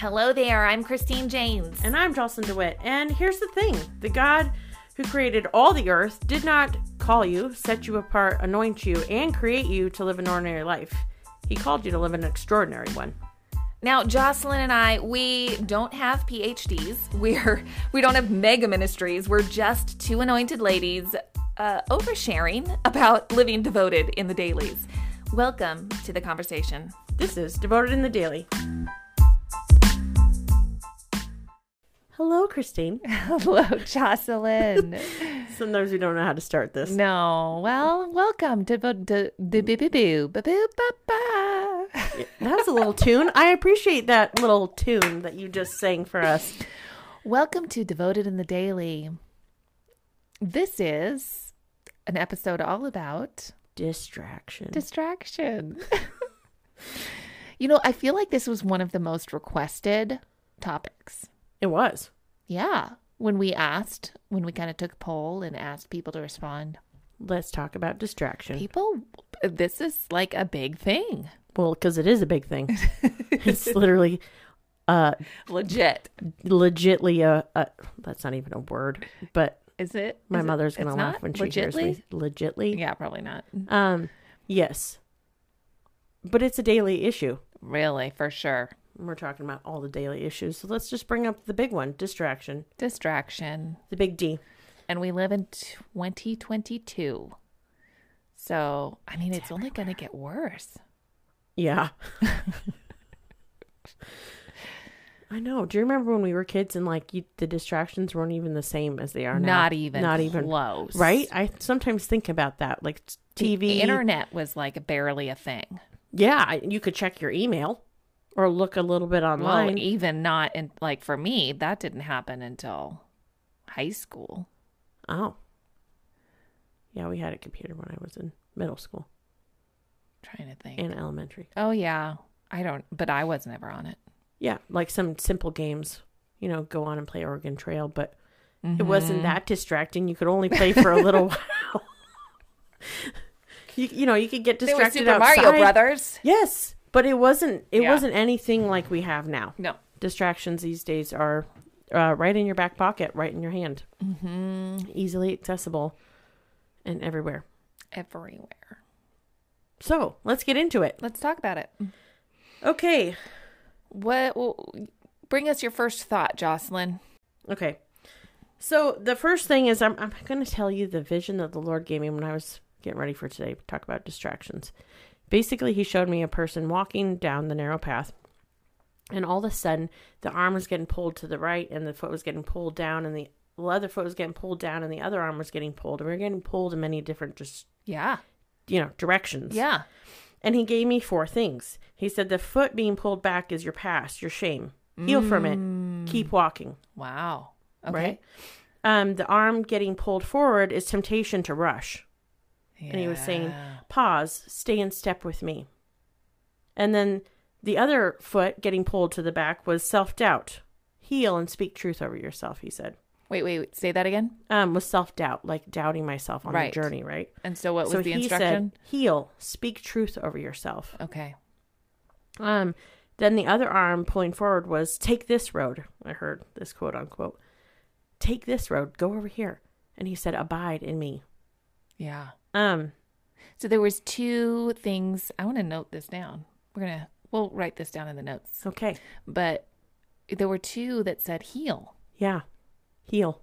Hello there, I'm Christine Jaynes. And I'm Jocelyn DeWitt. And here's the thing the God who created all the earth did not call you, set you apart, anoint you, and create you to live an ordinary life. He called you to live an extraordinary one. Now, Jocelyn and I, we don't have PhDs. We're we don't have mega ministries. We're just two anointed ladies uh, oversharing about living devoted in the dailies. Welcome to the conversation. This is Devoted in the Daily. Hello, Christine. Hello, Jocelyn. Sometimes we don't know how to start this. no, well, welcome to the the the boo boo boo boo boo ba ba. That was a little tune. I appreciate that little tune that you just sang for us. Welcome to Devoted in the Daily. This is an episode all about Distraction. distraction. you know, I feel like this was one of the most requested topics. it was. Yeah. When we asked, when we kind of took a poll and asked people to respond, Let's talk about distraction. people, this is like a big thing. Well, because it is a big thing. it's literally, uh, Legit. legitly a, a. That's not even a word, but Is it? my Is it- mother's gonna laugh when she hears me. Legitly. Yeah, probably not. Um. Yes. But it's a daily issue. Really, for sure. We're talking about all the daily issues. So let's just bring up the big one distraction. Distraction. The big D. And we live in 2022. So, I mean, it's only going to get worse. Yeah. I know. Do you remember when we were kids and like you, the distractions weren't even the same as they are now? Not even Not even. close. Right? I sometimes think about that. Like The TV. internet was like barely a thing. Yeah. You could check your email or look a little bit Well, online. even not in like for me, that didn't happen until high school. oh. Yeah. We had a computer when I was in middle school trying to think. and elementary. oh yeah. I don't but I was never on it. Yeah. Like some simple games, you know, go on and play Oregon Trail, but it wasn't mm-hmm. that distracting. You could only play for a little while. you, you know, you could get There was distracted Super outside. Mario Brothers. Yes, but it wasn't. It Yeah. wasn't anything like we have now. No. Distractions these days are uh, right in your back pocket, right in your hand, mm-hmm. easily accessible, and everywhere. Everywhere. So let's get into it. Let's talk about it. Okay. What well, bring us your first thought, Jocelyn. Okay. So the first thing is I'm I'm going to tell you the vision that the Lord gave me when I was getting ready for today talk about distractions. Basically, he showed me a person walking down the narrow path and all of a sudden the arm was getting pulled to the right and the foot was getting pulled down and the other foot was getting pulled down and the other arm was getting pulled and we were getting pulled in many different just Yeah. you know directions Yeah. and he gave me four things he said the foot being pulled back is your past your shame heal from it keep walking Wow. Okay. right? Um, the arm getting pulled forward is temptation to rush. And he was saying, pause, stay in step with me. And then the other foot getting pulled to the back was self doubt. Heal and speak truth over yourself, he said. Wait, wait, wait, say that again. Um, was self doubt, like doubting myself on Right. the journey, right? And so what was so the he instruction? said, heal, speak truth over yourself. okay. Um, then the other arm pulling forward was take this road. I heard this quote unquote. Take this road, go over here. And he said, abide in me. Yeah. Um, So there was two things. I want to note this down. We're going to we'll write this down in the notes. okay. But there were two that said heal. Yeah. Heal.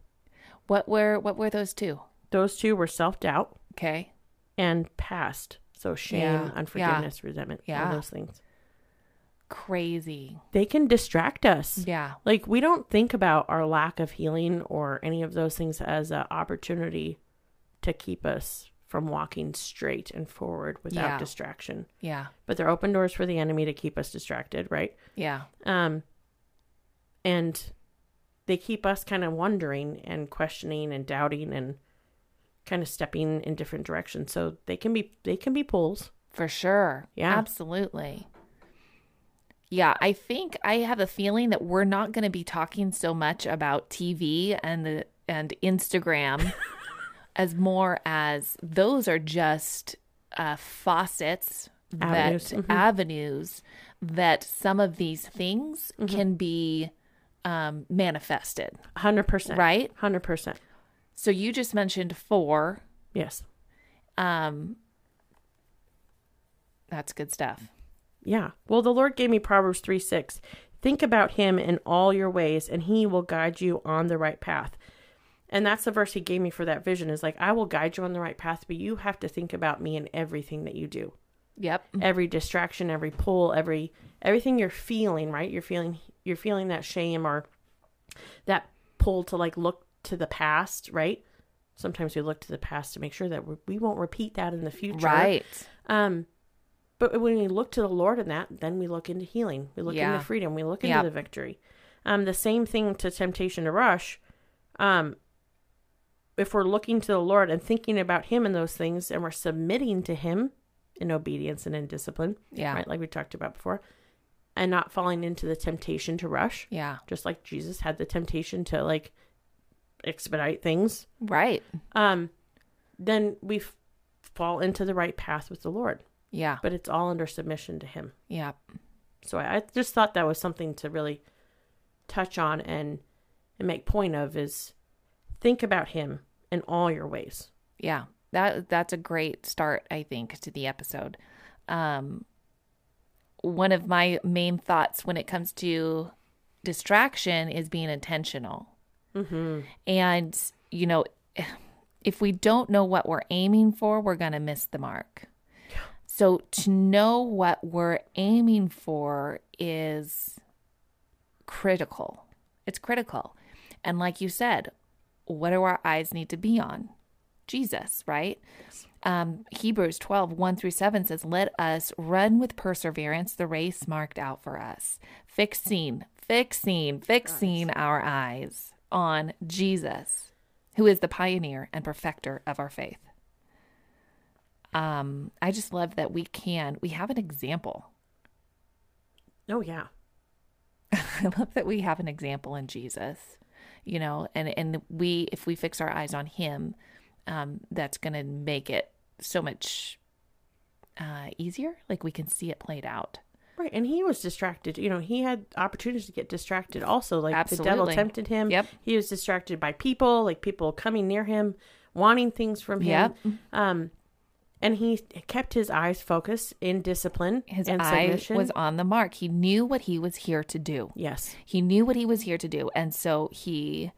What were what were those two? Those two were self doubt Okay. and past. So shame, Yeah. unforgiveness, resentment, all Yeah. those things. Crazy. They can distract us. Yeah. Like we don't think about our lack of healing or any of those things as an opportunity to keep us from walking straight and forward without Yeah. distraction. Yeah. But they're open doors for the enemy to keep us distracted, right? Yeah. Um, and they keep us kind of wondering and questioning and doubting and kind of stepping in different directions. So they can be they can be pulls. For sure. Yeah. Absolutely. Yeah, I think I have a feeling that we're not going to be talking so much about TV and the and Instagram as more as those are just uh, faucets Avenues, that mhm. avenues that some of these things can be um, manifested, 100%. right? 100%. So you just mentioned four. Yes. Um, that's good stuff. Yeah. Well, the Lord gave me Proverbs 3 6. Think about him in all your ways, and he will guide you on the right path. And that's the verse he gave me for that vision is like, I will guide you on the right path, but you have to think about me in everything that you do. Yep. Every distraction, every pull, every everything you're feeling, right? You're feeling you're feeling that shame or that pull to like look to the past, right? Sometimes we look to the past to make sure that we, won't repeat that in the future. Right. Um, but when we look to the Lord in that, then we look into healing. We look Yeah. into freedom. We look into Yep. the victory. Um, the same thing to temptation to rush. Um, if we're looking to the Lord and thinking about Him in those things, and we're submitting to Him in obedience and in discipline, Yeah. right, like we talked about before, and not falling into the temptation to rush, Yeah. just like Jesus had the temptation to like expedite things, Right. um, then we f- fall into the right path with the Lord. Yeah. But it's all under submission to Him. Yeah. So I, I just thought that was something to really touch on and and make point of is think about Him in all your ways. Yeah. That that's a great start, I think, to the episode. Um one of my main thoughts when it comes to distraction is being intentional. Mm-hmm. And, you know, if we don't know what we're aiming for, we're going to miss the mark. So to know what we're aiming for is critical. It's critical. And like you said, what do our eyes need to be on? Jesus, right? Um, Hebrews 12, 1 through 7 says, Let us run with perseverance the race marked out for us, fixing, fixing, fixing our eyes on Jesus, who is the pioneer and perfecter of our faith. Um, I just love that we can, we have an example. Oh yeah. I love that we have an example in Jesus, you know, and and we if we fix our eyes on him, um, that's going to make it so much uh, easier. Like we can see it played out. Right. And he was distracted. You know, he had opportunities to get distracted also. Like the devil tempted him. Yep. He was distracted by people, like people coming near him, wanting things from him. Yep. Um and he kept his eyes focused in discipline His and eye submission. was on the mark. He knew what he was here to do. yes. He knew what he was here to do, and so he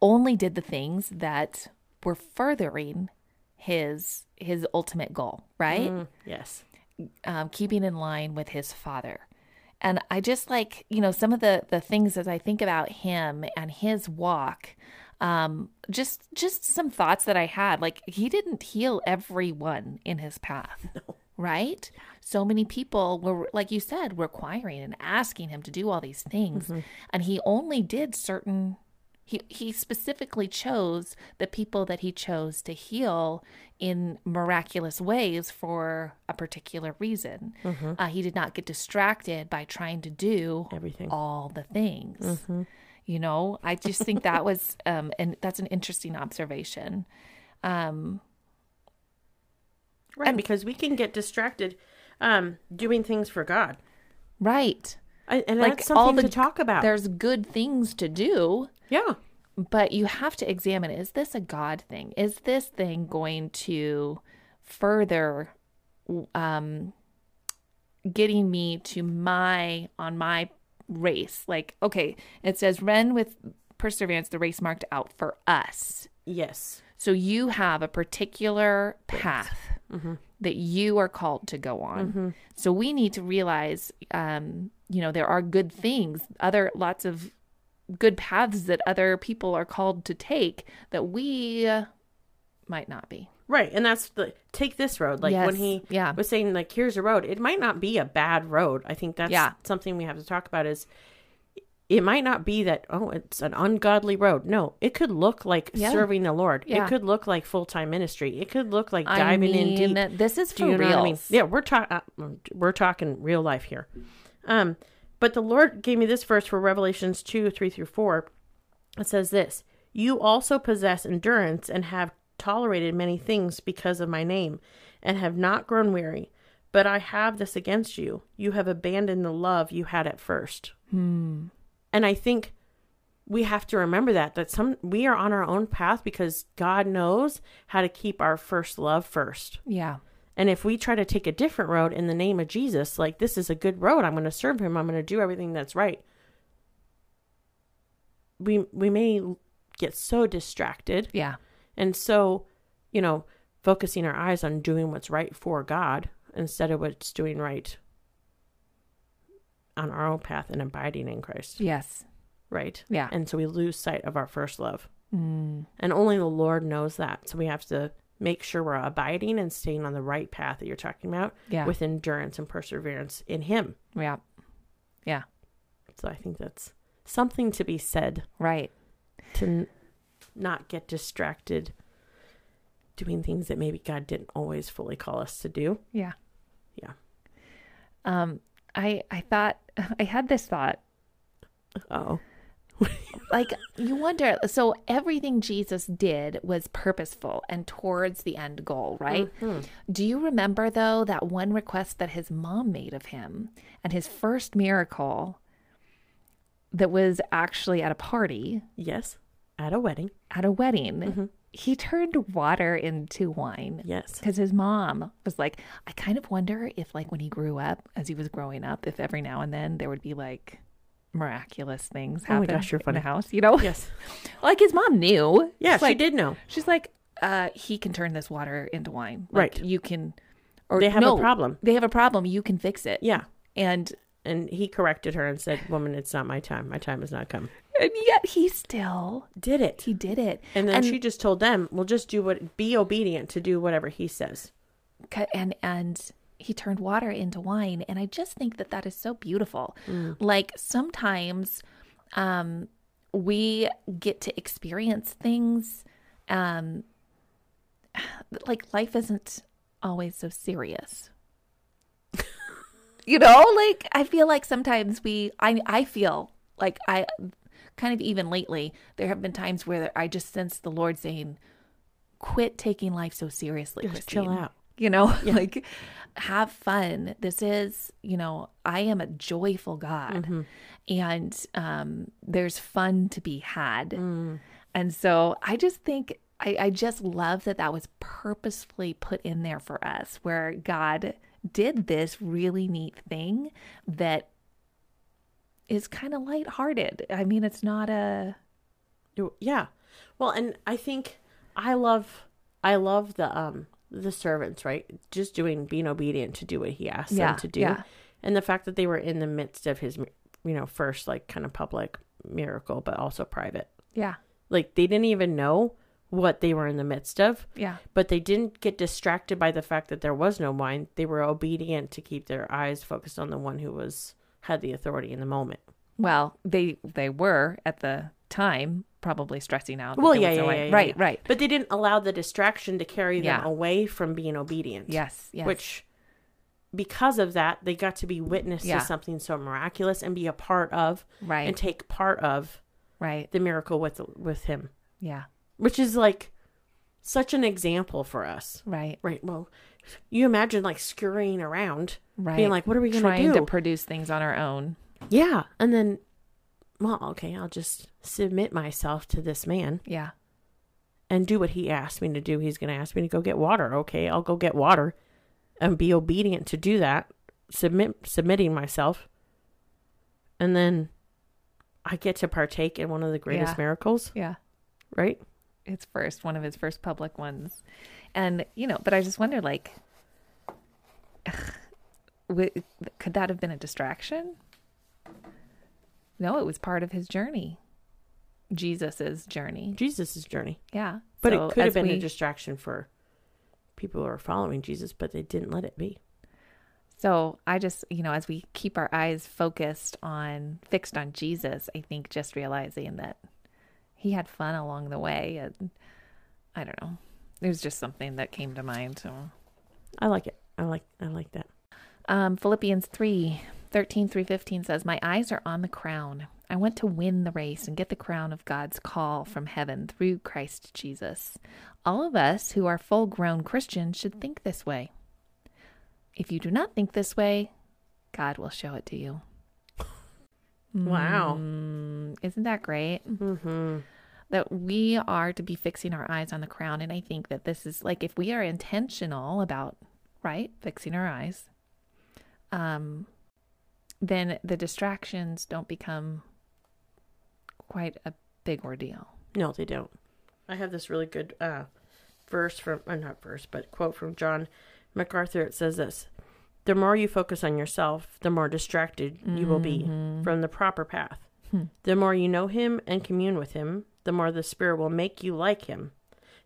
only did the things that were furthering his his ultimate goal. Right. Mm, yes. um, keeping in line with his father. And I just like, you know, some of the the things as I think about him and his walk, um, just just some thoughts that I had. Like he didn't heal everyone in his path. Right? So many people were, like you said, requiring and asking him to do all these things. And he only did certain he he specifically chose the people that he chose to heal in miraculous ways for a particular reason. Uh, he did not get distracted by trying to do Everything. all the things. You know, I just think that was um and that's an interesting observation. Um Right, because we can get distracted um, doing things for God. right. I, and Like that's all the- to talk about. There's good things to do. Yeah. but you have to examine is this a god thing is this thing going to further um getting me to my on my race like okay it says run with perseverance the race marked out for us Yes. so you have a particular path that you are called to go on. So we need to realize, um, you know, there are good things, other lots of good paths that other people are called to take that we uh, might not be. Right. And that's the take this road. Like Yes. when he Yeah. was saying, like, here's a road. It might not be a bad road. I think that's Yeah. something we have to talk about is it might not be that, oh, it's an ungodly road. No, it could look like Yeah. serving the Lord. It could look like full time ministry. It could look like I diving mean, in deep. this is for you real. I mean? Yeah, we're talking we're talking real life here. Um, but the Lord gave me this verse for Revelations two three through four. It says this: "You also possess endurance and have tolerated many things because of my name, and have not grown weary. But I have this against you. You have abandoned the love you had at first. Hmm. And I think we have to remember that that some we are on our own path because God knows how to keep our first love first. Yeah. And if we try to take a different road in the name of Jesus, like this is a good road, I'm going to serve him, I'm going to do everything that's right. We we may get so distracted Yeah. And so, you know, focusing our eyes on doing what's right for God instead of what's doing right on our own path and abiding in Christ, Yes. right? Yeah. And so we lose sight of our first love. Mm. And only the Lord knows that. So we have to make sure we're abiding and staying on the right path that you're talking about Yeah. with endurance and perseverance in Him. yeah. Yeah. So I think that's something to be said Right. to not get distracted doing things that maybe God didn't always fully call us to do. Yeah. Yeah. Um, I I thought I had this thought Oh, like you wonder so everything Jesus did was purposeful and towards the end goal, right? Do you remember though that one request that his mom made of him and his first miracle that was actually at a party, yes, at a wedding. at a wedding. He turned water into wine. Yes. Because his mom was like, I kind of wonder if, like, when he grew up, as he was growing up, if every now and then there would be like miraculous things Oh my happen gosh, you're in funny. the house, you know? Yes. like his mom knew. Yeah, She's she like, did know. She's like, uh, he can turn this water into wine. Like, Right. You can, or They have a problem. They have a problem. You can fix it. Yeah. And And he corrected her and said, Woman, it's not my time. My time has not come. And yet he still Did it. he did it. And then And- she just told them, Well, just do what, be obedient to do whatever he says. and and he turned water into wine and i just think that that is so beautiful like sometimes um we get to experience things um like life isn't always so serious you know like i feel like sometimes we i i feel like i kind of even lately there have been times where i just sense the lord saying quit taking life so seriously Just chill out. you know like have fun. This is you know i am a joyful god. Mm-hmm. and um there's fun to be had. And so i just think I, I just love that that was purposefully put in there for us where god did this really neat thing that is kind of lighthearted i mean it's not a Yeah. Well, and I think I love I love the um the servants, right? Just doing being obedient to do what he asked Yeah, them to do. yeah. And the fact that they were in the midst of his you know, first like kind of public miracle but also private. yeah Like they didn't even know what they were in the midst of, yeah but they didn't get distracted by the fact that there was no wine. They were obedient to keep their eyes focused on the one who was had the authority in the moment. well they they were at the time probably stressing out Well, yeah, yeah, yeah, yeah, right right But they didn't allow the distraction to carry them Yeah. away from being obedient. yes yes Which, because of that, they got to be witness Yeah. to something so miraculous and be a part of right and take part of right the miracle with with him, yeah which is like such an example for us. right Right. Well, you imagine like scurrying around, right being like, "What are we going to do? trying do?" to produce things on our own yeah, and then, well, okay, I'll just submit myself to this man. yeah and do what he asked me to do. He's going to ask me to go get water. Okay, I'll go get water and be obedient to do that, submit submitting myself. And then I get to partake in one of the greatest Yeah. miracles, yeah right? it's first one of his first public ones and you know but i just wonder like could that have been a distraction no it was part of his journey jesus's journey Jesus's journey. yeah But So it could have been we- a distraction for people who are following Jesus, but they didn't let it be. So I just, you know, as we keep our eyes focused on, fixed on Jesus, I think just realizing that he had fun along the way. And I don't know. It was just something that came to mind. So, I like it. I like I like that. um, Philippians 3 13 through 15 says, My eyes are on the crown. I want to win the race and get the crown of God's call from heaven through Christ Jesus. All of us who are full grown Christians should think this way. if you do not think this way, God will show it to you. Wow. Mm, isn't that great? Mm-hmm. That we are to be fixing our eyes on the crown. And I think that this is like if we are intentional about, right, fixing our eyes, um, then the distractions don't become quite a big ordeal. No, they don't. I have this really good uh, verse from, uh, not verse, but quote from John MacArthur. It says this The more you focus on yourself, the more distracted you will be from the proper path. Hmm. The more you know him and commune with him, the more the Spirit will make you like him.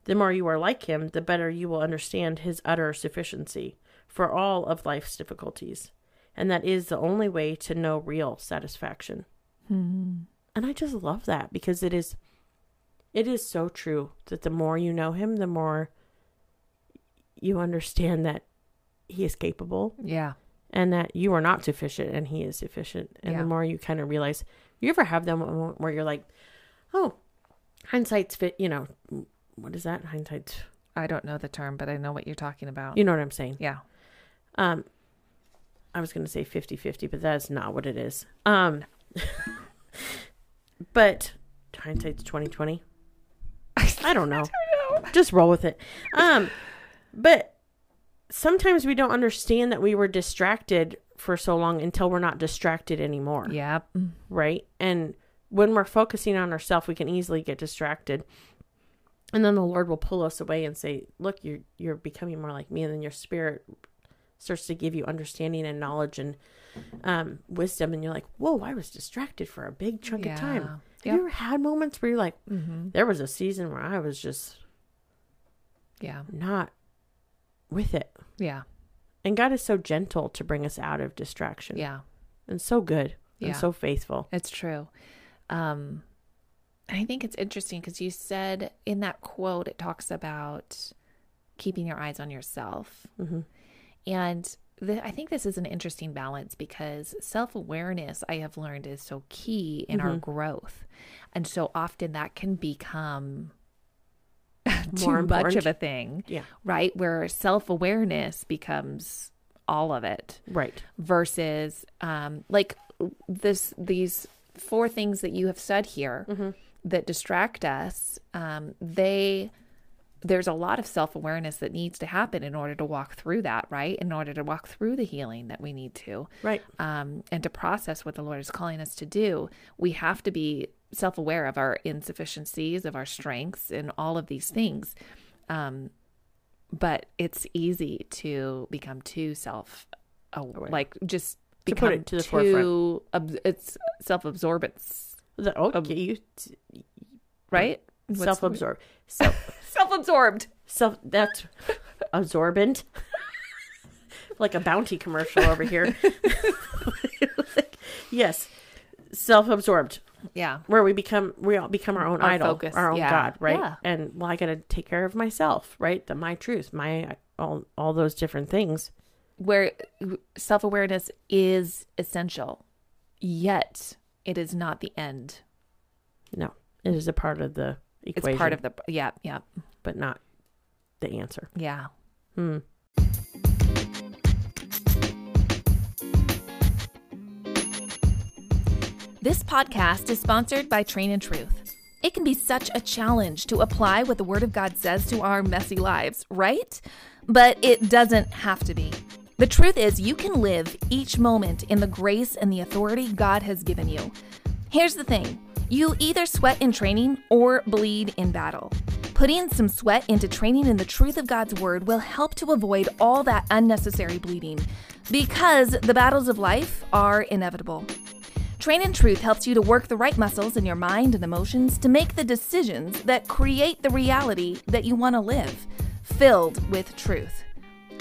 The more you are like him, the better you will understand his utter sufficiency for all of life's difficulties. And that is the only way to know real satisfaction. Hmm. And I just love that because it is it is so true that the more you know him, the more you understand that he is capable Yeah. and that you are not sufficient and he is sufficient. And Yeah. the more you kind of realize, you ever have that moment where you're like, oh, hindsight's fit, you know, what is that? Hindsight's, I don't know the term, but I know what you're talking about. you know what I'm saying? yeah. Um, I was going to say 50 50, but that is not what it is. Um, but hindsight's 2020. I don't know. Just roll with it. Um, but sometimes we don't understand that we were distracted for so long until we're not distracted anymore, Yeah. right? And when we're focusing on ourselves, we can easily get distracted. And then the Lord will pull us away and say, "Look, you're you're becoming more like me." And then your spirit starts to give you understanding and knowledge and um, wisdom, and you're like, "Whoa, I was distracted for a big chunk of time." Have Yep. you ever had moments where you're like, Mm-hmm. "There was a season where I was just Yeah. not with it," Yeah. and God is so gentle to bring us out of distraction, Yeah. and so good Yeah. and so faithful. It's true. Um, I think it's interesting because you said in that quote, it talks about keeping your eyes on yourself. hmm And the, I think this is an interesting balance because self awareness, I have learned, is so key in our Mhm. growth. And so often that can become too More much of a thing, Yeah, right? Where self awareness becomes all of it right. versus um, like this these four things that you have said here Mm-hmm. that distract us um, they there's a lot of self-awareness that needs to happen in order to walk through that right in order to walk through the healing that we need to Right. um, and to process what the lord is calling us to do we have to be self-aware of our insufficiencies of our strengths and all of these things um, but it's easy to become too self Aware. like just To become put it to the too ab- it's self-absorbance The- oh, Okay, you right What's self-absorbed. Self, self-absorbed self. That's absorbent. like a bounty commercial over here. Like, yes, self-absorbed. yeah where we become we all become our own Our idol, focus, our own yeah. god, right? Yeah. And well, I got to take care of myself, right? The my truth, my all all those different things. Where self-awareness is essential yet it is not the end No, it is a part of the equation. it's part of the yeah yeah but not the answer. yeah Hmm. This podcast is sponsored by Train in Truth. It can be such a challenge to apply what the Word of God says to our messy lives, right? But it doesn't have to be. The truth is, you can live each moment in the grace and the authority God has given you. Here's the thing you either sweat in training or bleed in battle. Putting some sweat into training in the truth of God's Word will help to avoid all that unnecessary bleeding because the battles of life are inevitable. Train in Truth helps you to work the right muscles in your mind and emotions to make the decisions that create the reality that you want to live, filled with truth.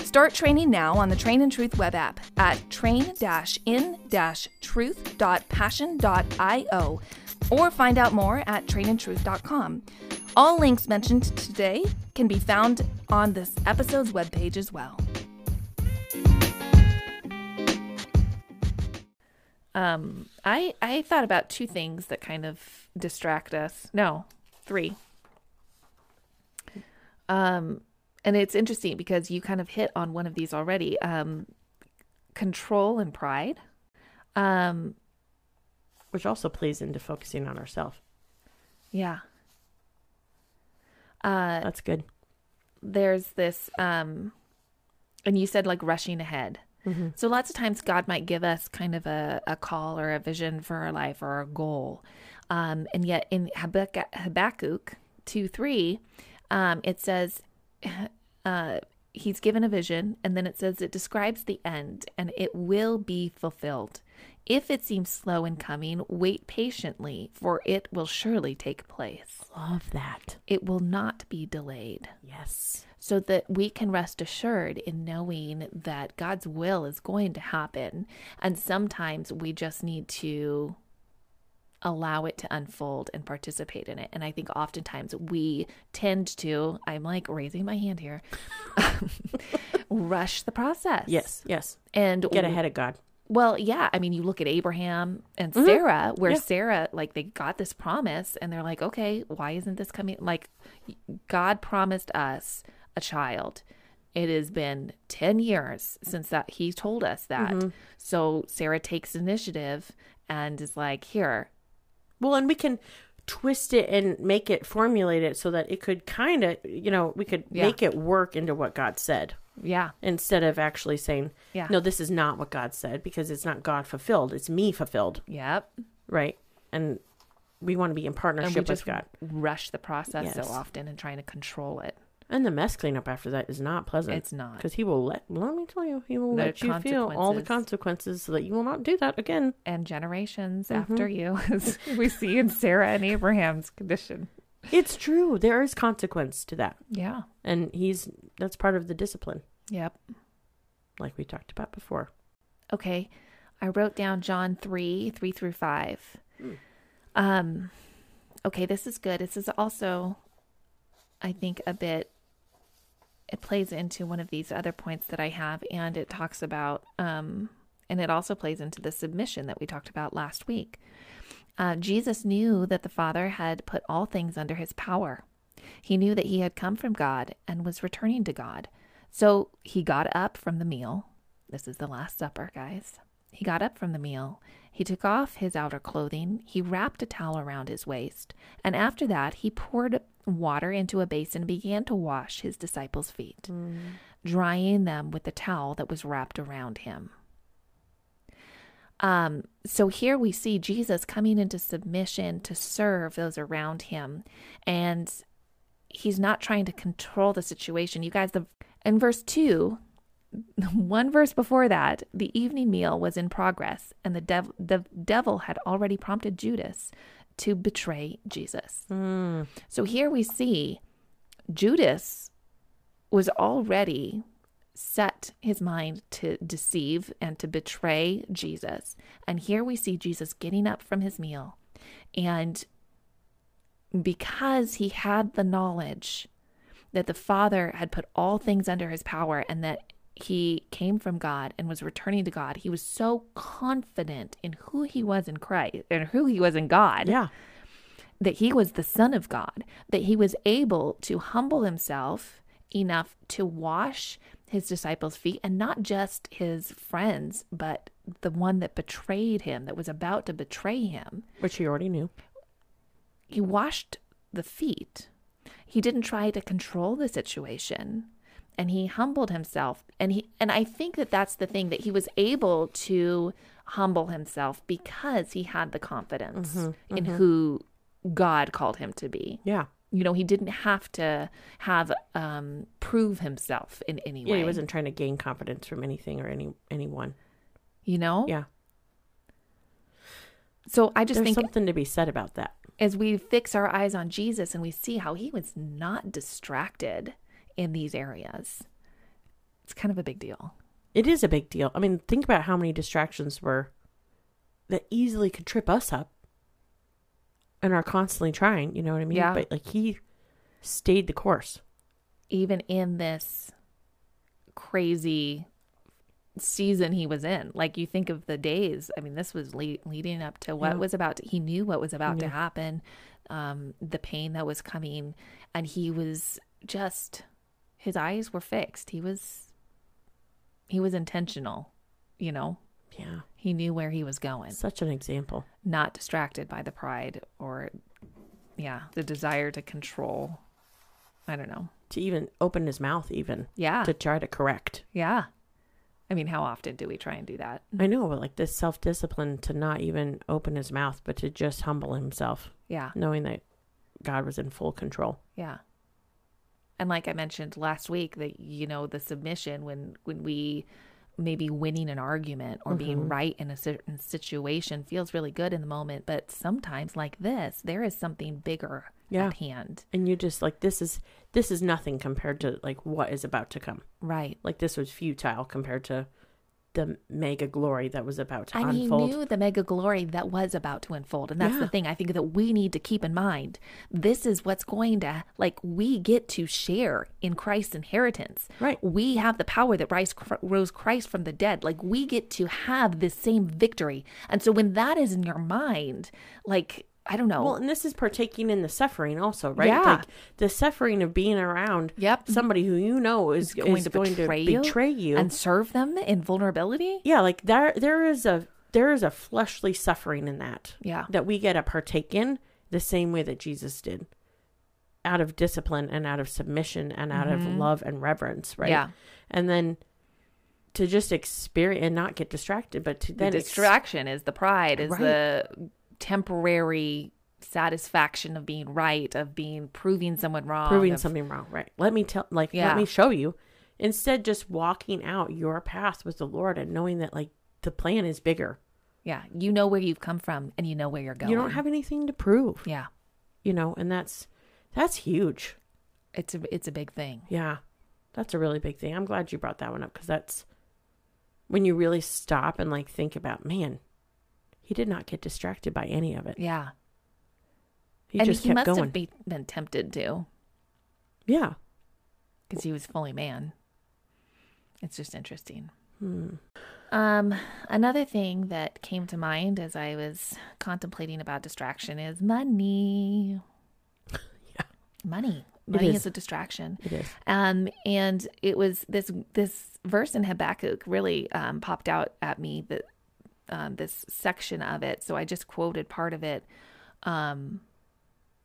Start training now on the Train in Truth web app at train-in-truth.passion.io or find out more at trainintruth.com. All links mentioned today can be found on this episode's webpage as well. Um, I I thought about two things that kind of distract us. No, three. Um, and it's interesting because you kind of hit on one of these already. Um, control and pride. Um, Which also plays into focusing on ourselves. yeah. Uh, That's good. there's this um and you said like rushing ahead Mm-hmm. so lots of times god might give us kind of a, a call or a vision for our life or a goal um and yet in Habakkuk, habakkuk 2 3 um it says uh he's given a vision and then it says it describes the end and it will be fulfilled if it seems slow in coming wait patiently for it will surely take place Love that. it will not be delayed Yes. so that we can rest assured in knowing that God's will is going to happen. And sometimes we just need to allow it to unfold and participate in it. And I think oftentimes we tend to, I'm like raising my hand here, rush the process. Yes. Yes. And Get ahead of God. well, yeah. I mean, you look at Abraham and mm-hmm. Sarah, where Yeah. Sarah, like, they got this promise and they're like, okay, why isn't this coming? Like, God promised us a child. It has been 10 years since that he told us that. Mm-hmm. So Sarah takes initiative and is like, here, Well, and we can twist it and make it formulate it so that it could kind of, you know, we could Yeah. make it work into what God said yeah, instead of actually saying, Yeah. no, this is not what God said because it's not God fulfilled. It's me fulfilled. yep. Right. And we want to be in And we partnership just with God. rush the process so often and trying to control it. And the mess cleanup after that is not pleasant. It's not. Because he will let, let me tell you, he will The let you feel all the consequences. so that you will not do that again. And generations Mm-hmm. after you, as we see in Sarah and Abraham's condition. It's true. There is consequence to that. Yeah. And he's, that's part of the discipline, Yep. like we talked about before. Okay. I wrote down John 3, 3 through 5. Um okay, this is good. This is also I think a bit it plays into one of these other points that I have and it talks about um and it also plays into the submission that we talked about last week. Uh, Jesus knew that the Father had put all things under his power. He knew that he had come from God and was returning to God. So he got up from the meal. This is the Last Supper, guys. He got up from the meal. He took off his outer clothing. He wrapped a towel around his waist. And after that, he poured water into a basin and began to wash his disciples' feet, drying them with the towel that was wrapped around him. Um, so here we see Jesus coming into submission to serve those around him. And he's not trying to control the situation. You guys, the in verse 2, one verse before that, the evening meal was in progress, and the, dev- the devil had already prompted Judas to betray Jesus. Hmm. So here we see Judas was already set his mind to deceive and to betray Jesus. And here we see Jesus getting up from his meal. And because he had the knowledge that the Father had put all things under his power and that he came from God and was returning to God, he was so confident in who he was in Christ and who he was in God Yeah. that he was the Son of God, that he was able to humble himself enough to wash his disciples' feet and not just his friends, but the one that betrayed him, that was about to betray him. Which he already knew. He washed the feet. He didn't try to control the situation and he humbled himself and he and I think that that's the thing that he was able to humble himself because he had the confidence in who God called him to be Yeah. you know he didn't have to have um prove himself in any Yeah, way he wasn't trying to gain confidence from anything or any anyone. you know Yeah. so i just There's think something to be said about that. as we fix our eyes on jesus and we see how he was not distracted in these areas it's kind of a big deal It is a big deal. I mean, think about how many distractions were that easily could trip us up and are constantly trying, you know what I mean? Yeah. But like he stayed the course. even in this crazy season he was in like you think of the days i mean this was le- leading up to what Yeah. was about to, he knew what was about to happen um the pain that was coming and he was just his eyes were fixed. He was he was intentional, you know. Yeah. He knew where he was going, Such an example. not distracted by the pride or yeah, the desire to control. I don't know. To even open his mouth, even Yeah. to try to correct. yeah. I mean, how often do we try and do that? I know, but like this self discipline to not even open his mouth, but to just humble himself, Yeah. knowing that God was in full control. Yeah. And like I mentioned last week that you know the submission when when we maybe winning an argument or being mm-hmm. right in a certain situation feels really good in the moment, but sometimes like this there is something bigger Yeah. at hand. And you just like this is this is nothing compared to like what is about to come. Right. Like this was futile compared to the mega glory that was about to unfold. And he unfold. knew the mega glory that was about to unfold. And that's Yeah. the thing I think that we need to keep in mind. This is what's going to, like, we get to share in Christ's inheritance. Right. We have the power that rise, rose Christ from the dead. Like, we get to have this same victory. And so when that is in your mind, like, I don't know. Well, and this is partaking in the suffering also, right? Yeah. Like the suffering of being around Yep. somebody who you know is, going is to going betray to you betray you. and serve them in vulnerability. yeah, like there there is a there is a fleshly suffering in that. Yeah. That we get to partake in the same way that Jesus did. Out of discipline and out of submission and out of love and reverence, right? Mm-hmm. Yeah. And then to just experience and not get distracted, but to The then ex- distraction is the pride, is Right. the temporary satisfaction of being right, of being proving someone wrong, proving of- something wrong, right? Let me tell, like, Yeah. let me show you. Instead, just walking out your path with the Lord and knowing that, like, the plan is bigger. Yeah, you know where you've come from and you know where you're going. You don't have anything to prove, Yeah, you know, and that's that's huge. it's a it's a big thing. Yeah, that's a really big thing. I'm glad you brought that one up because that's when you really stop and like think about, man, he did not get distracted by any of it. Yeah, He and just he kept must going. have be, been tempted to yeah. because he was fully man. It's just interesting. Hmm. Um, another thing that came to mind as I was contemplating about distraction is money. Yeah. Money. Money is. is a distraction. It is. Um, and it was this this verse in Habakkuk really um, popped out at me that um, this section of it. So I just quoted part of it um,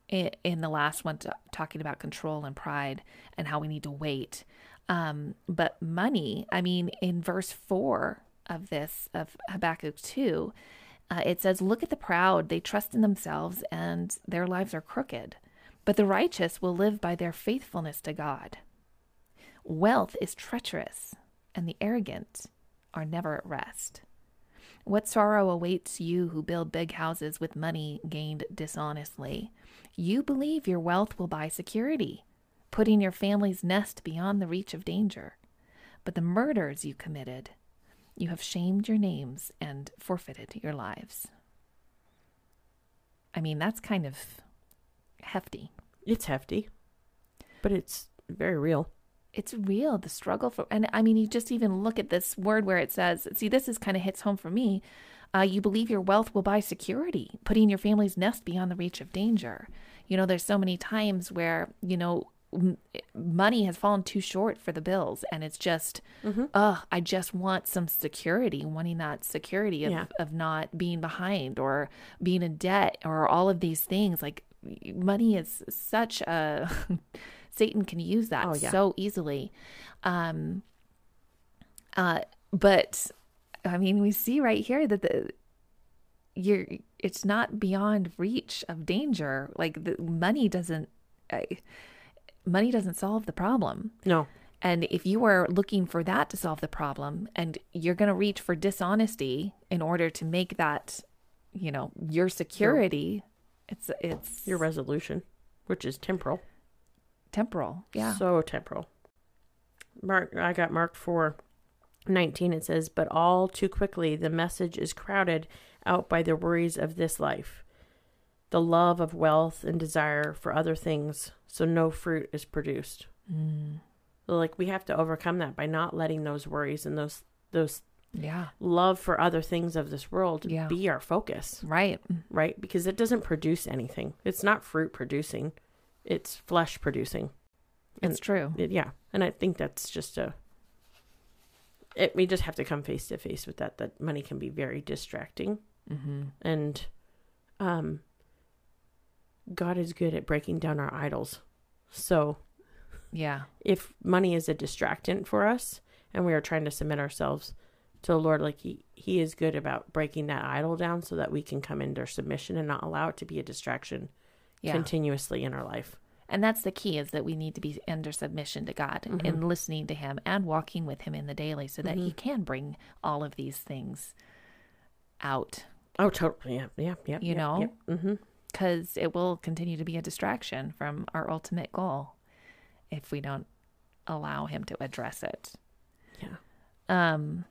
in, in the last one, talking about control and pride and how we need to wait. Um, but money, I mean, in verse four of this of Habakkuk two, uh, it says, "Look at the proud; they trust in themselves, and their lives are crooked." But the righteous will live by their faithfulness to God. Wealth is treacherous, and the arrogant are never at rest. What sorrow awaits you who build big houses with money gained dishonestly? You believe your wealth will buy security, putting your family's nest beyond the reach of danger. But the murders you committed, you have shamed your names and forfeited your lives. I mean, that's kind of hefty. It's hefty, but it's very real. It's real the struggle for and i mean you just even look at this word where it says see this is kind of hits home for me. Uh, you believe your wealth will buy security putting your family's nest beyond the reach of danger. You know there's so many times where you know m- money has fallen too short for the bills and it's just uh i just want some security wanting that security of, Yeah. of not being behind or being in debt or all of these things. Like money is such a satan can use that Oh, yeah. so easily um uh but i mean we see right here that the you're it's not beyond reach of danger like the money doesn't uh, money doesn't solve the problem No, and if you are looking for that to solve the problem and you're going to reach for dishonesty in order to make that you know your security it's it's your resolution, which is temporal. Temporal yeah So temporal. Mark I got marked for 19 it says, "But all too quickly the message is crowded out by the worries of this life, the love of wealth and desire for other things, so no fruit is produced." Mm. Like we have to overcome that by not letting those worries and those those yeah love for other things of this world Yeah. be our focus, right right? Because it doesn't produce anything. It's not fruit producing. It's flesh producing. And- It's true. It- yeah, and I think that's just a. It, we just have to come face to face with that. That money can be very distracting, Mm-hmm. and um. God is good at breaking down our idols, so Yeah. if money is a distractant for us, and we are trying to submit ourselves to the Lord, like He He is good about breaking that idol down, so that we can come into submission and not allow it to be a distraction Yeah. continuously in our life. And that's the key is that we need to be under submission to God Mm-hmm. and listening to Him and walking with Him in the daily so that He can bring all of these things out Oh, totally. Yeah, yeah, yeah. You know? Mm-hmm. because it will continue to be a distraction from our ultimate goal if we don't allow Him to address it. Yeah. Um,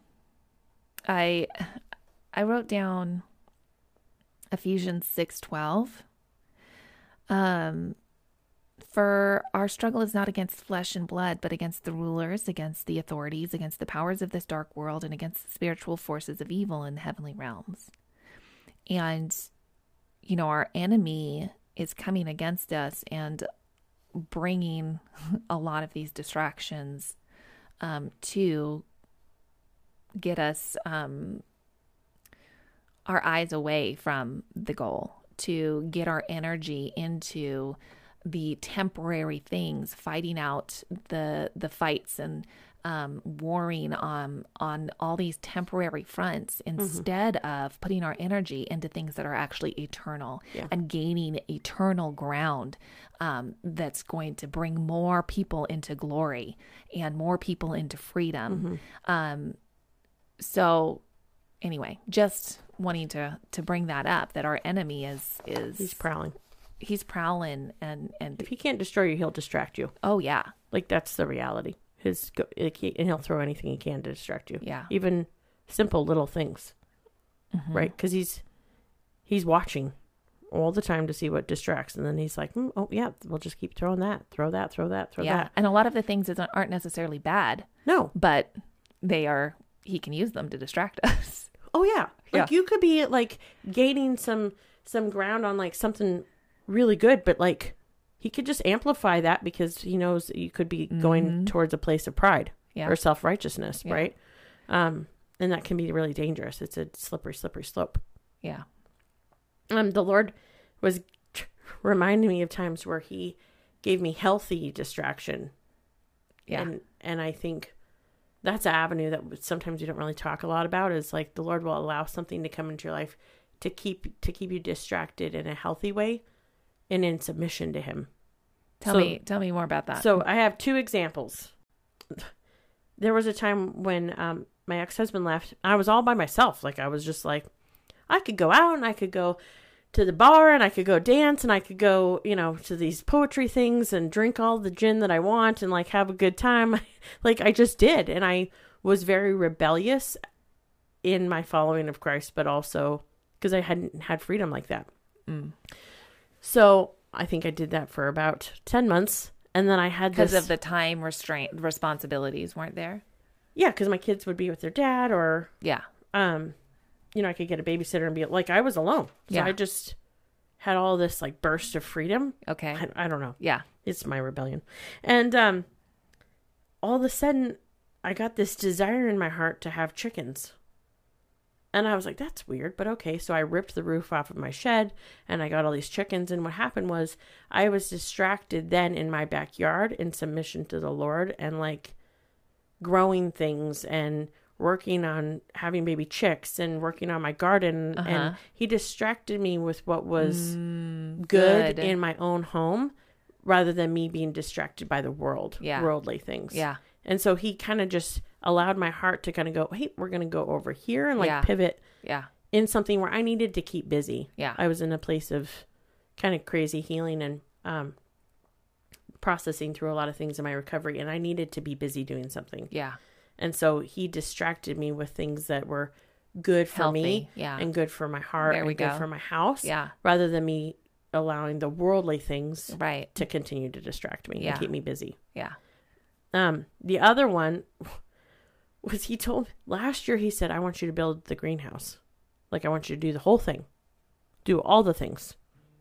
I I wrote down Ephesians six twelve. Um, for our struggle is not against flesh and blood, but against the rulers, against the authorities, against the powers of this dark world, and against the spiritual forces of evil in the heavenly realms. And, you know, our enemy is coming against us and bringing a lot of these distractions um, to get us um, our eyes away from the goal, to get our energy into the temporary things, fighting out the the fights and um, warring on on all these temporary fronts instead of putting our energy into things that are actually eternal Yeah. and gaining eternal ground um, that's going to bring more people into glory and more people into freedom. Um, so, anyway, just wanting to to bring that up that our enemy is is He's prowling. he's prowling and and If he can't destroy you, he'll distract you. oh yeah Like that's the reality. His and he'll throw anything he can to distract you. yeah Even simple little things, Mhm. right? Because he's he's watching all the time to see what distracts, and then he's like, "Hmm, "Oh yeah, we'll just keep throwing that, throw that, throw that, throw yeah that." and a lot of the things isn't, aren't necessarily bad No, but they are he can use them to distract us Oh yeah. Like Yeah. you could be like gaining some some ground on like something really good, but like he could just amplify that because he knows you could be going Mhm. towards a place of pride yeah or self righteousness, Yeah. right? Um and that can be really dangerous. It's a slippery, slippery slope. yeah Um the Lord was reminding me of times where he gave me healthy distraction yeah and and I think that's an avenue that sometimes you don't really talk a lot about is like the Lord will allow something to come into your life to keep to keep you distracted in a healthy way and in submission to him. tell So- me tell me more about that So I have two examples. There was a time when um, my ex husband left. I was all by myself. Like I was just like, I could go out and I could go to the bar and I could go dance and I could go, you know, to these poetry things and drink all the gin that I want and like have a good time. like I just did. And I was very rebellious in my following of Christ, but also because I hadn't had freedom like that. Mm. So I think I did that for about 10 months. And then I had because this. of the time restraint responsibilities weren't there Yeah, because my kids would be with their dad, or yeah um, you know, I could get a babysitter and be like, I was alone, so Yeah. I just had all this like burst of freedom. okay I, I don't know, yeah it's my rebellion, and um, all of a sudden, I got this desire in my heart to have chickens, and I was like, that's weird, but okay. So I ripped the roof off of my shed, and I got all these chickens. And what happened was, I was distracted then in my backyard in submission to the Lord, and like growing things and working on having baby chicks and working on my garden Uh-huh. and he distracted me with what was Mm, good, in my own home rather than me being distracted by the world Yeah. worldly things. Yeah. And so he kind of just allowed my heart to kind of go hey we're going to go over here and like Yeah. pivot yeah. in something where i needed to keep busy. Yeah. I was in a place of kind of crazy healing and um processing through a lot of things in my recovery and i needed to be busy doing something. Yeah and so he distracted me with things that were good for healthy me yeah and good for my heart There and good go. for my house yeah rather than me allowing the worldly things right to continue to distract me Yeah. and keep me busy. yeah Um, the other one was he told last year he said, I want you to build the greenhouse. Like I want you to do the whole thing. Do all the things.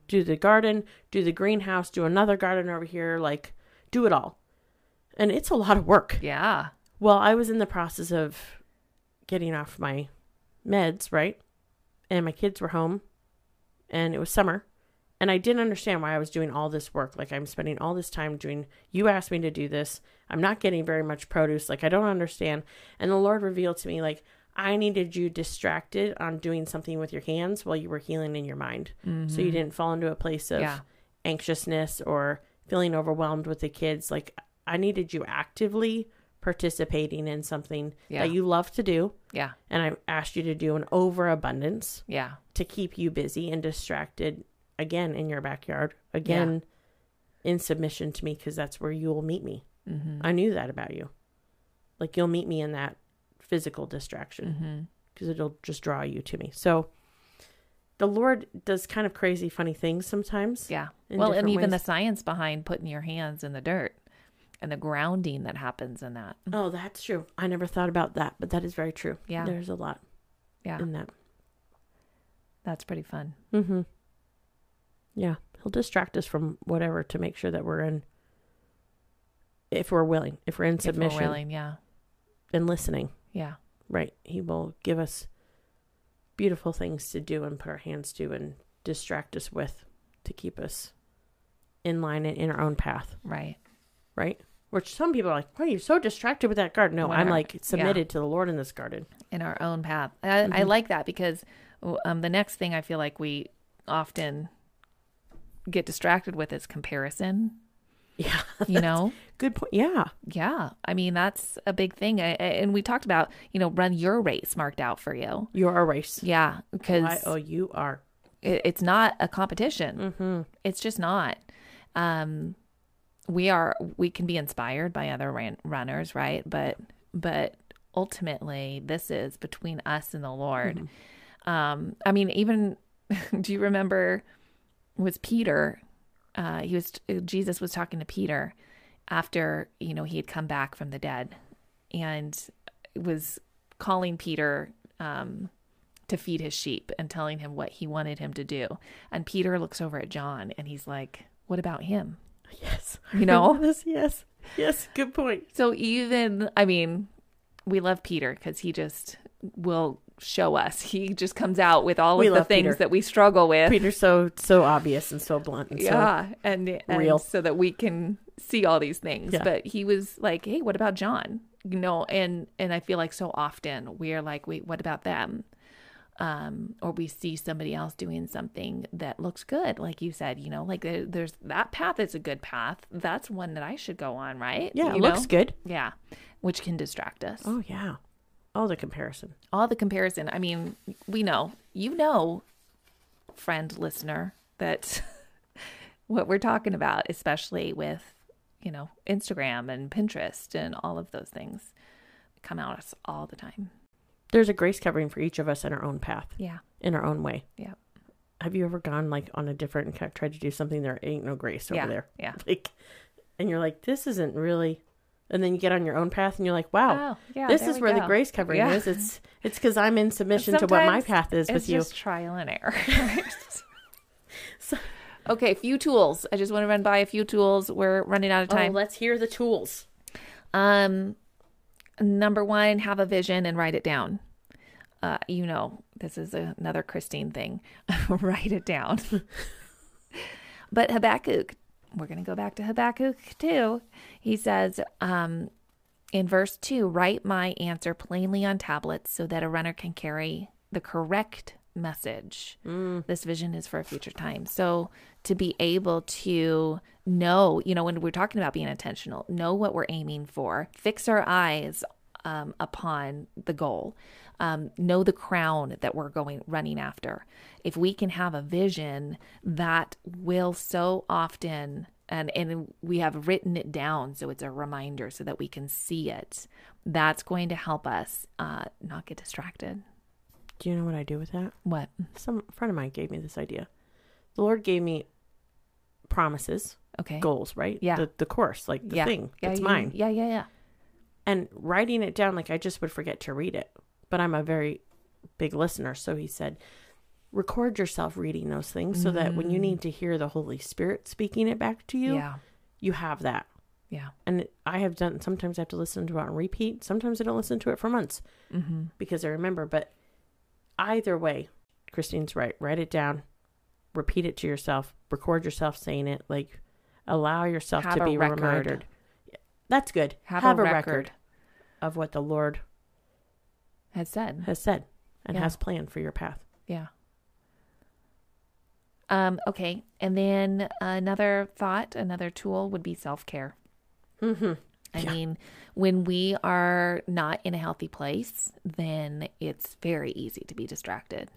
Do the garden, do the greenhouse, do another garden over here, like do it all. And it's a lot of work. Yeah. Well, I was in the process of getting off my meds, right? And my kids were home and it was summer. And I didn't understand why I was doing all this work. Like I'm spending all this time doing you asked me to do this. I'm not getting very much produce. Like I don't understand. And the Lord revealed to me like I needed you distracted on doing something with your hands while you were healing in your mind. So you mm-hmm. didn't fall into a place of Yeah. anxiousness or feeling overwhelmed with the kids. Like I needed you actively participating in something Yeah. that you love to do Yeah. and I asked you to do an overabundance Yeah. to keep you busy and distracted again in your backyard, again in submission to me because that's where you'll meet me. Mm-hmm. I knew that about you. Like you'll meet me in that physical distraction Mm-hmm. because it'll just draw you to me. So the Lord does kind of crazy, funny things sometimes. Yeah. well, and even ways. the science behind putting your hands in the dirt and the grounding that happens in that. Oh, that's true. I never thought about that, but that is very true. Yeah. There's a lot Yeah. in that. That's pretty fun. Mm-hmm. Yeah. He'll distract us from whatever to make sure that we're in if we're willing, if we're in If we're submission willing. Yeah. and listening. Yeah. Right. He will give us beautiful things to do and put our hands to and distract us with to keep us in line and in our own path. Right. Right. Which some people are like, why are you so distracted with that garden? No, When I'm like submitted to the Lord in this garden. in our own path. I, I Mhm. like that because um, the next thing I feel like we often get distracted with is comparison. Yeah. You know, Good point. Yeah. yeah. I mean that's a big thing, I, I- and we talked about you know run your race marked out for you. You're a race. Yeah, because? Oh, you are. it, it's not a competition. Mm-hmm. It's just not. Um, we are we can be inspired by other ran- runners, right? But but ultimately, this is between us and the Lord. Um, I mean, even do you remember? Was Peter? Uh, he was Jesus was talking to Peter after you know he had come back from the dead, and was calling Peter. Um, to feed his sheep and telling him what he wanted him to do. And Peter looks over at John and he's like, What about him? Yes. You know? Yes. Yes. Yes. Good point. So even, I mean, we love Peter because he just will show us. He just comes out with all We of the things Peter. that we struggle with. Peter's so so obvious and so blunt and so yeah. And, and real. so that we can see all these things. Yeah. But he was like, Hey, what about John? You know, and and I feel like so often we're like, wait, what about them? Um, or we see somebody else doing something that looks good, like you said, you know, like there, there's that path is a good path. That's one that I should go on, right? yeah, you it looks know? good. Yeah, which can distract us. Oh yeah. all the comparison. All the comparison. I mean, we know, you know, friend listener, that what we're talking about, especially with you know Instagram and Pinterest and all of those things, come out us all the time. There's a grace covering for each of us in our own path, Yeah, in our own way. Yeah. Have you ever gone like on a different and kind of tried to do something there ain't no grace over yeah, there? yeah. Like, and you're like, this isn't really. And then you get on your own path and you're like, wow, Oh, yeah. this is where the grace covering Yeah. is. It's it's because I'm in submission to what my path is with you. just trial and error. right? So- okay, few tools. I just want to run by a few tools. We're running out of Oh, time. let's hear the tools. Um, number one, have a vision and write it down. Uh, you know, this is another Christine thing. write it down. but Habakkuk, we're going to go back to Habakkuk too. He says, um, in verse 2, write my answer plainly on tablets so that a runner can carry the correct message. This vision is for a future time. So to be able to know, you know, when we're talking about being intentional, know what we're aiming for, fix our eyes um, upon the goal, um, know the crown that we're going running after. If we can have a vision that will so often and and we have written it down so it's a reminder so that we can see it that's going to help us uh, not get distracted Do you know what I do with that? what Some friend of mine gave me this idea. The Lord gave me promises, okay goals, right? Yeah. The, the course, like the yeah thing. yeah, it's you- mine. yeah yeah yeah And writing it down, like I just would forget to read it. But I'm a very big listener. So he said, record yourself reading those things so that when you need to hear the Holy Spirit speaking it back to you, yeah you have that. Yeah. And I have done, sometimes I have to listen to it on repeat. Sometimes I don't listen to it for months Mm-hmm. because I remember. But either way, Christine's right. Write it down, repeat it to yourself, record yourself saying it. Like, allow yourself Have to be record. reminded. That's good. Have, Have a, a record. record. Of what the Lord Has said. has said and Yeah. has planned for your path. Yeah. Um, okay. And then another thought, another tool would be self care. Mm-hmm. I Yeah. mean, when we are not in a healthy place, then it's very easy to be distracted.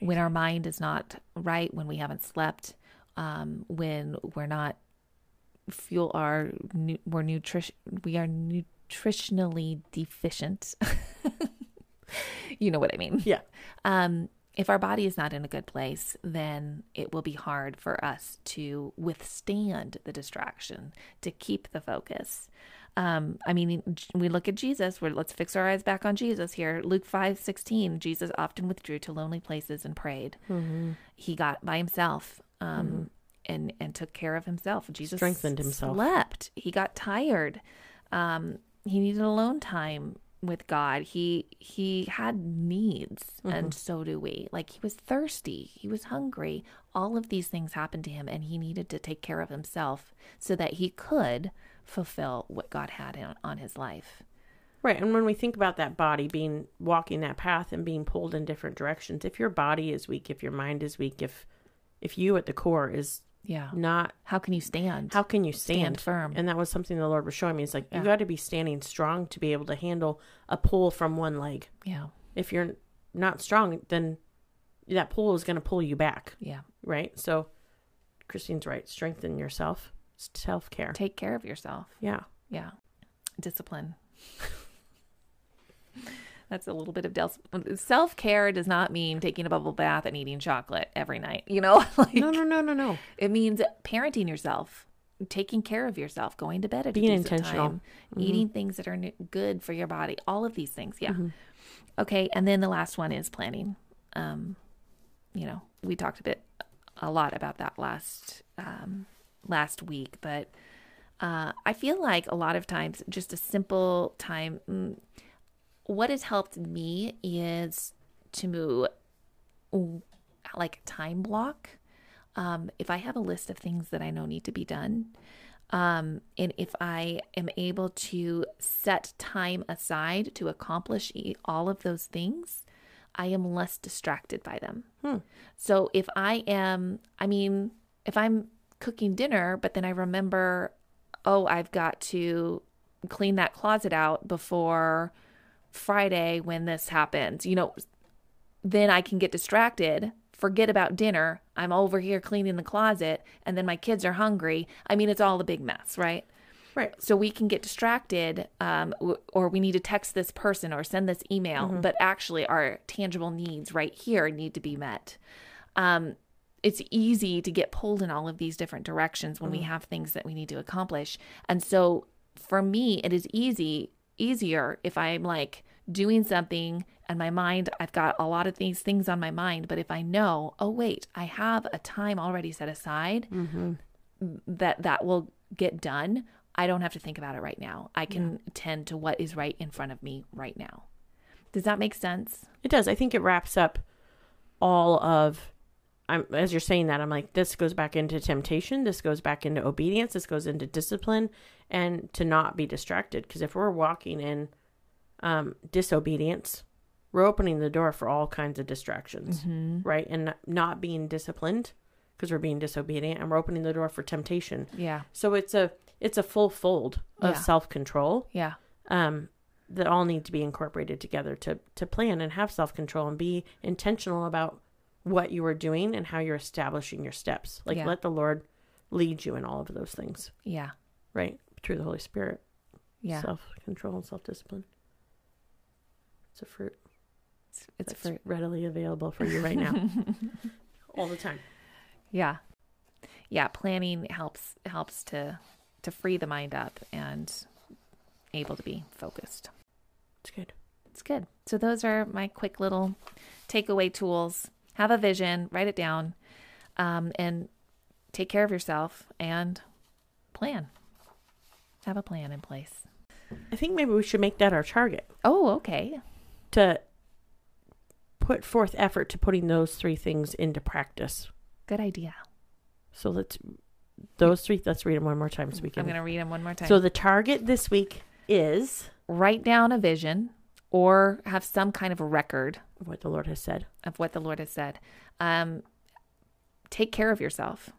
When our mind is not right, when we haven't slept, um, when we're not fuel our we're nutrition we are nutritionally deficient. you know what I mean? Yeah. um, if our body is not in a good place, then it will be hard for us to withstand the distraction, to keep the focus. Um, I mean, we look at Jesus. We're, let's fix our eyes back on Jesus here. Luke five sixteen. Jesus often withdrew to lonely places and prayed. Mm-hmm. He got by himself um, and and took care of himself. Jesus Strengthened himself. Slept. He got tired. Um, he needed alone time with God. He he had needs, and mm-hmm. so do we. Like he was thirsty, he was hungry. All of these things happened to him, and he needed to take care of himself so that he could fulfill what God had in, on his life. Right. And when we think about that body being walking that path and being pulled in different directions, if your body is weak, if your mind is weak, if if you at the core is Yeah. not How can you stand? how can you stand, stand firm? And that was something the Lord was showing me. It's like Yeah. you got to be standing strong to be able to handle a pull from one leg. yeah. If you're not strong, then that pull is going to pull you back, Yeah. right? So Christine's right. Strengthen yourself. Self care. Take care of yourself. Yeah. Yeah. Discipline. That's a little bit of del- self care. Does not mean taking a bubble bath and eating chocolate every night. You know, like No, no, no, no, no. it means parenting yourself, taking care of yourself, going to bed at Being a decent intentional. time, eating things that are good for your body. All of these things. Yeah. Mm-hmm. Okay, and then the last one is planning. Um, you know, we talked a bit, a lot about that last um, last week, but uh, I feel like a lot of times just a simple time. Mm, what has helped me is to move like a time block. Um, if I have a list of things that I know need to be done, um, and if I am able to set time aside to accomplish all of those things, I am less distracted by them. So if I am, I mean, if I'm cooking dinner, but then I remember, oh, I've got to clean that closet out before Friday when this happens, you know, then I can get distracted, forget about dinner. I'm over here cleaning the closet, and then my kids are hungry. I mean, it's all a big mess, right? Right. So we can get distracted, um, or we need to text this person or send this email, but actually our tangible needs right here need to be met. Um, it's easy to get pulled in all of these different directions when we have things that we need to accomplish. And so for me, it is easy, easier if I'm like doing something and my mind, I've got a lot of these things on my mind, but if I know, oh, wait, I have a time already set aside mm-hmm. that that will get done, I don't have to think about it right now. I can tend to what is right in front of me right now. Does that make sense? It does. I think it wraps up all of. I'm as you're saying that I'm like this goes back into temptation. This goes back into obedience. This goes into discipline, and to not be distracted. Because if we're walking in um, disobedience, we're opening the door for all kinds of distractions, right? And not- not being disciplined because we're being disobedient, and we're opening the door for temptation. Yeah. So it's a it's a full fold of Yeah. self control Yeah. um, that all need to be incorporated together to to plan and have self control and be intentional about what you are doing and how you're establishing your steps. Like Yeah. let the Lord lead you in all of those things, Yeah. right? Through the Holy Spirit. Yeah. Self control and self discipline. It's a fruit. it's it's for readily available for you right now. all the time. yeah. Yeah, planning helps helps to to free the mind up and able to be focused. It's good. It's good. So those are my quick little takeaway tools. Have a vision, write it down, um, and take care of yourself and plan. Have a plan in place. I think maybe we should make that our target Oh, okay. to put forth effort to putting those three things into practice. Good idea. So let's those three. Let's read them one more time so we I'm going to read them one more time. So the target this week is write down a vision or have some kind of a record what the Lord has said. of what the Lord has said. Um, take care of yourself.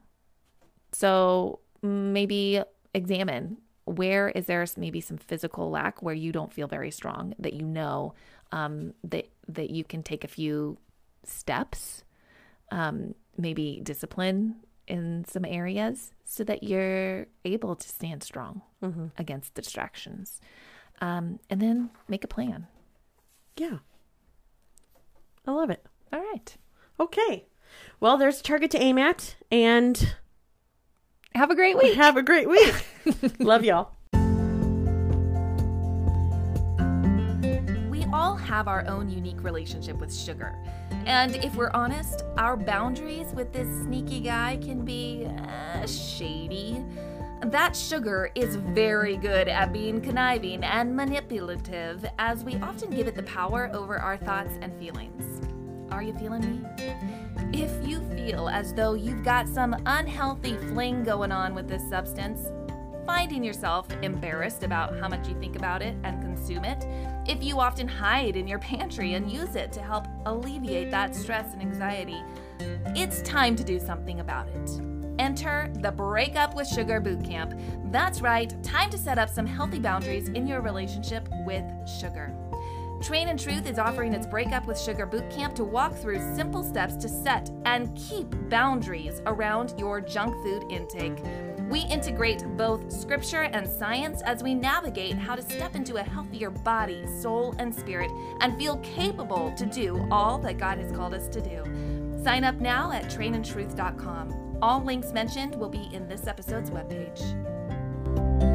So maybe examine where is there maybe some physical lack where you don't feel very strong that you know um, that that you can take a few steps, um, maybe discipline in some areas so that you're able to stand strong Mm-hmm. against distractions, um, and then make a plan. Yeah, I love it. All right. Okay, well, there's a target to aim at, and Have a great week. have a great week. love y'all. We all have our own unique relationship with sugar. And if we're honest, our boundaries with this sneaky guy can be uh, shady. That sugar is very good at being conniving and manipulative, as we often give it the power over our thoughts and feelings. Are you feeling me? If you feel as though you've got some unhealthy fling going on with this substance, finding yourself embarrassed about how much you think about it and consume it, if you often hide in your pantry and use it to help alleviate that stress and anxiety, it's time to do something about it. Enter the Breakup with Sugar Bootcamp. That's right, time to set up some healthy boundaries in your relationship with sugar. Train in Truth is offering its Break Up with Sugar Bootcamp to walk through simple steps to set and keep boundaries around your junk food intake. We integrate both scripture and science as we navigate how to step into a healthier body, soul, and spirit and feel capable to do all that God has called us to do. Sign up now at trainintruth.com. All links mentioned will be in this episode's webpage.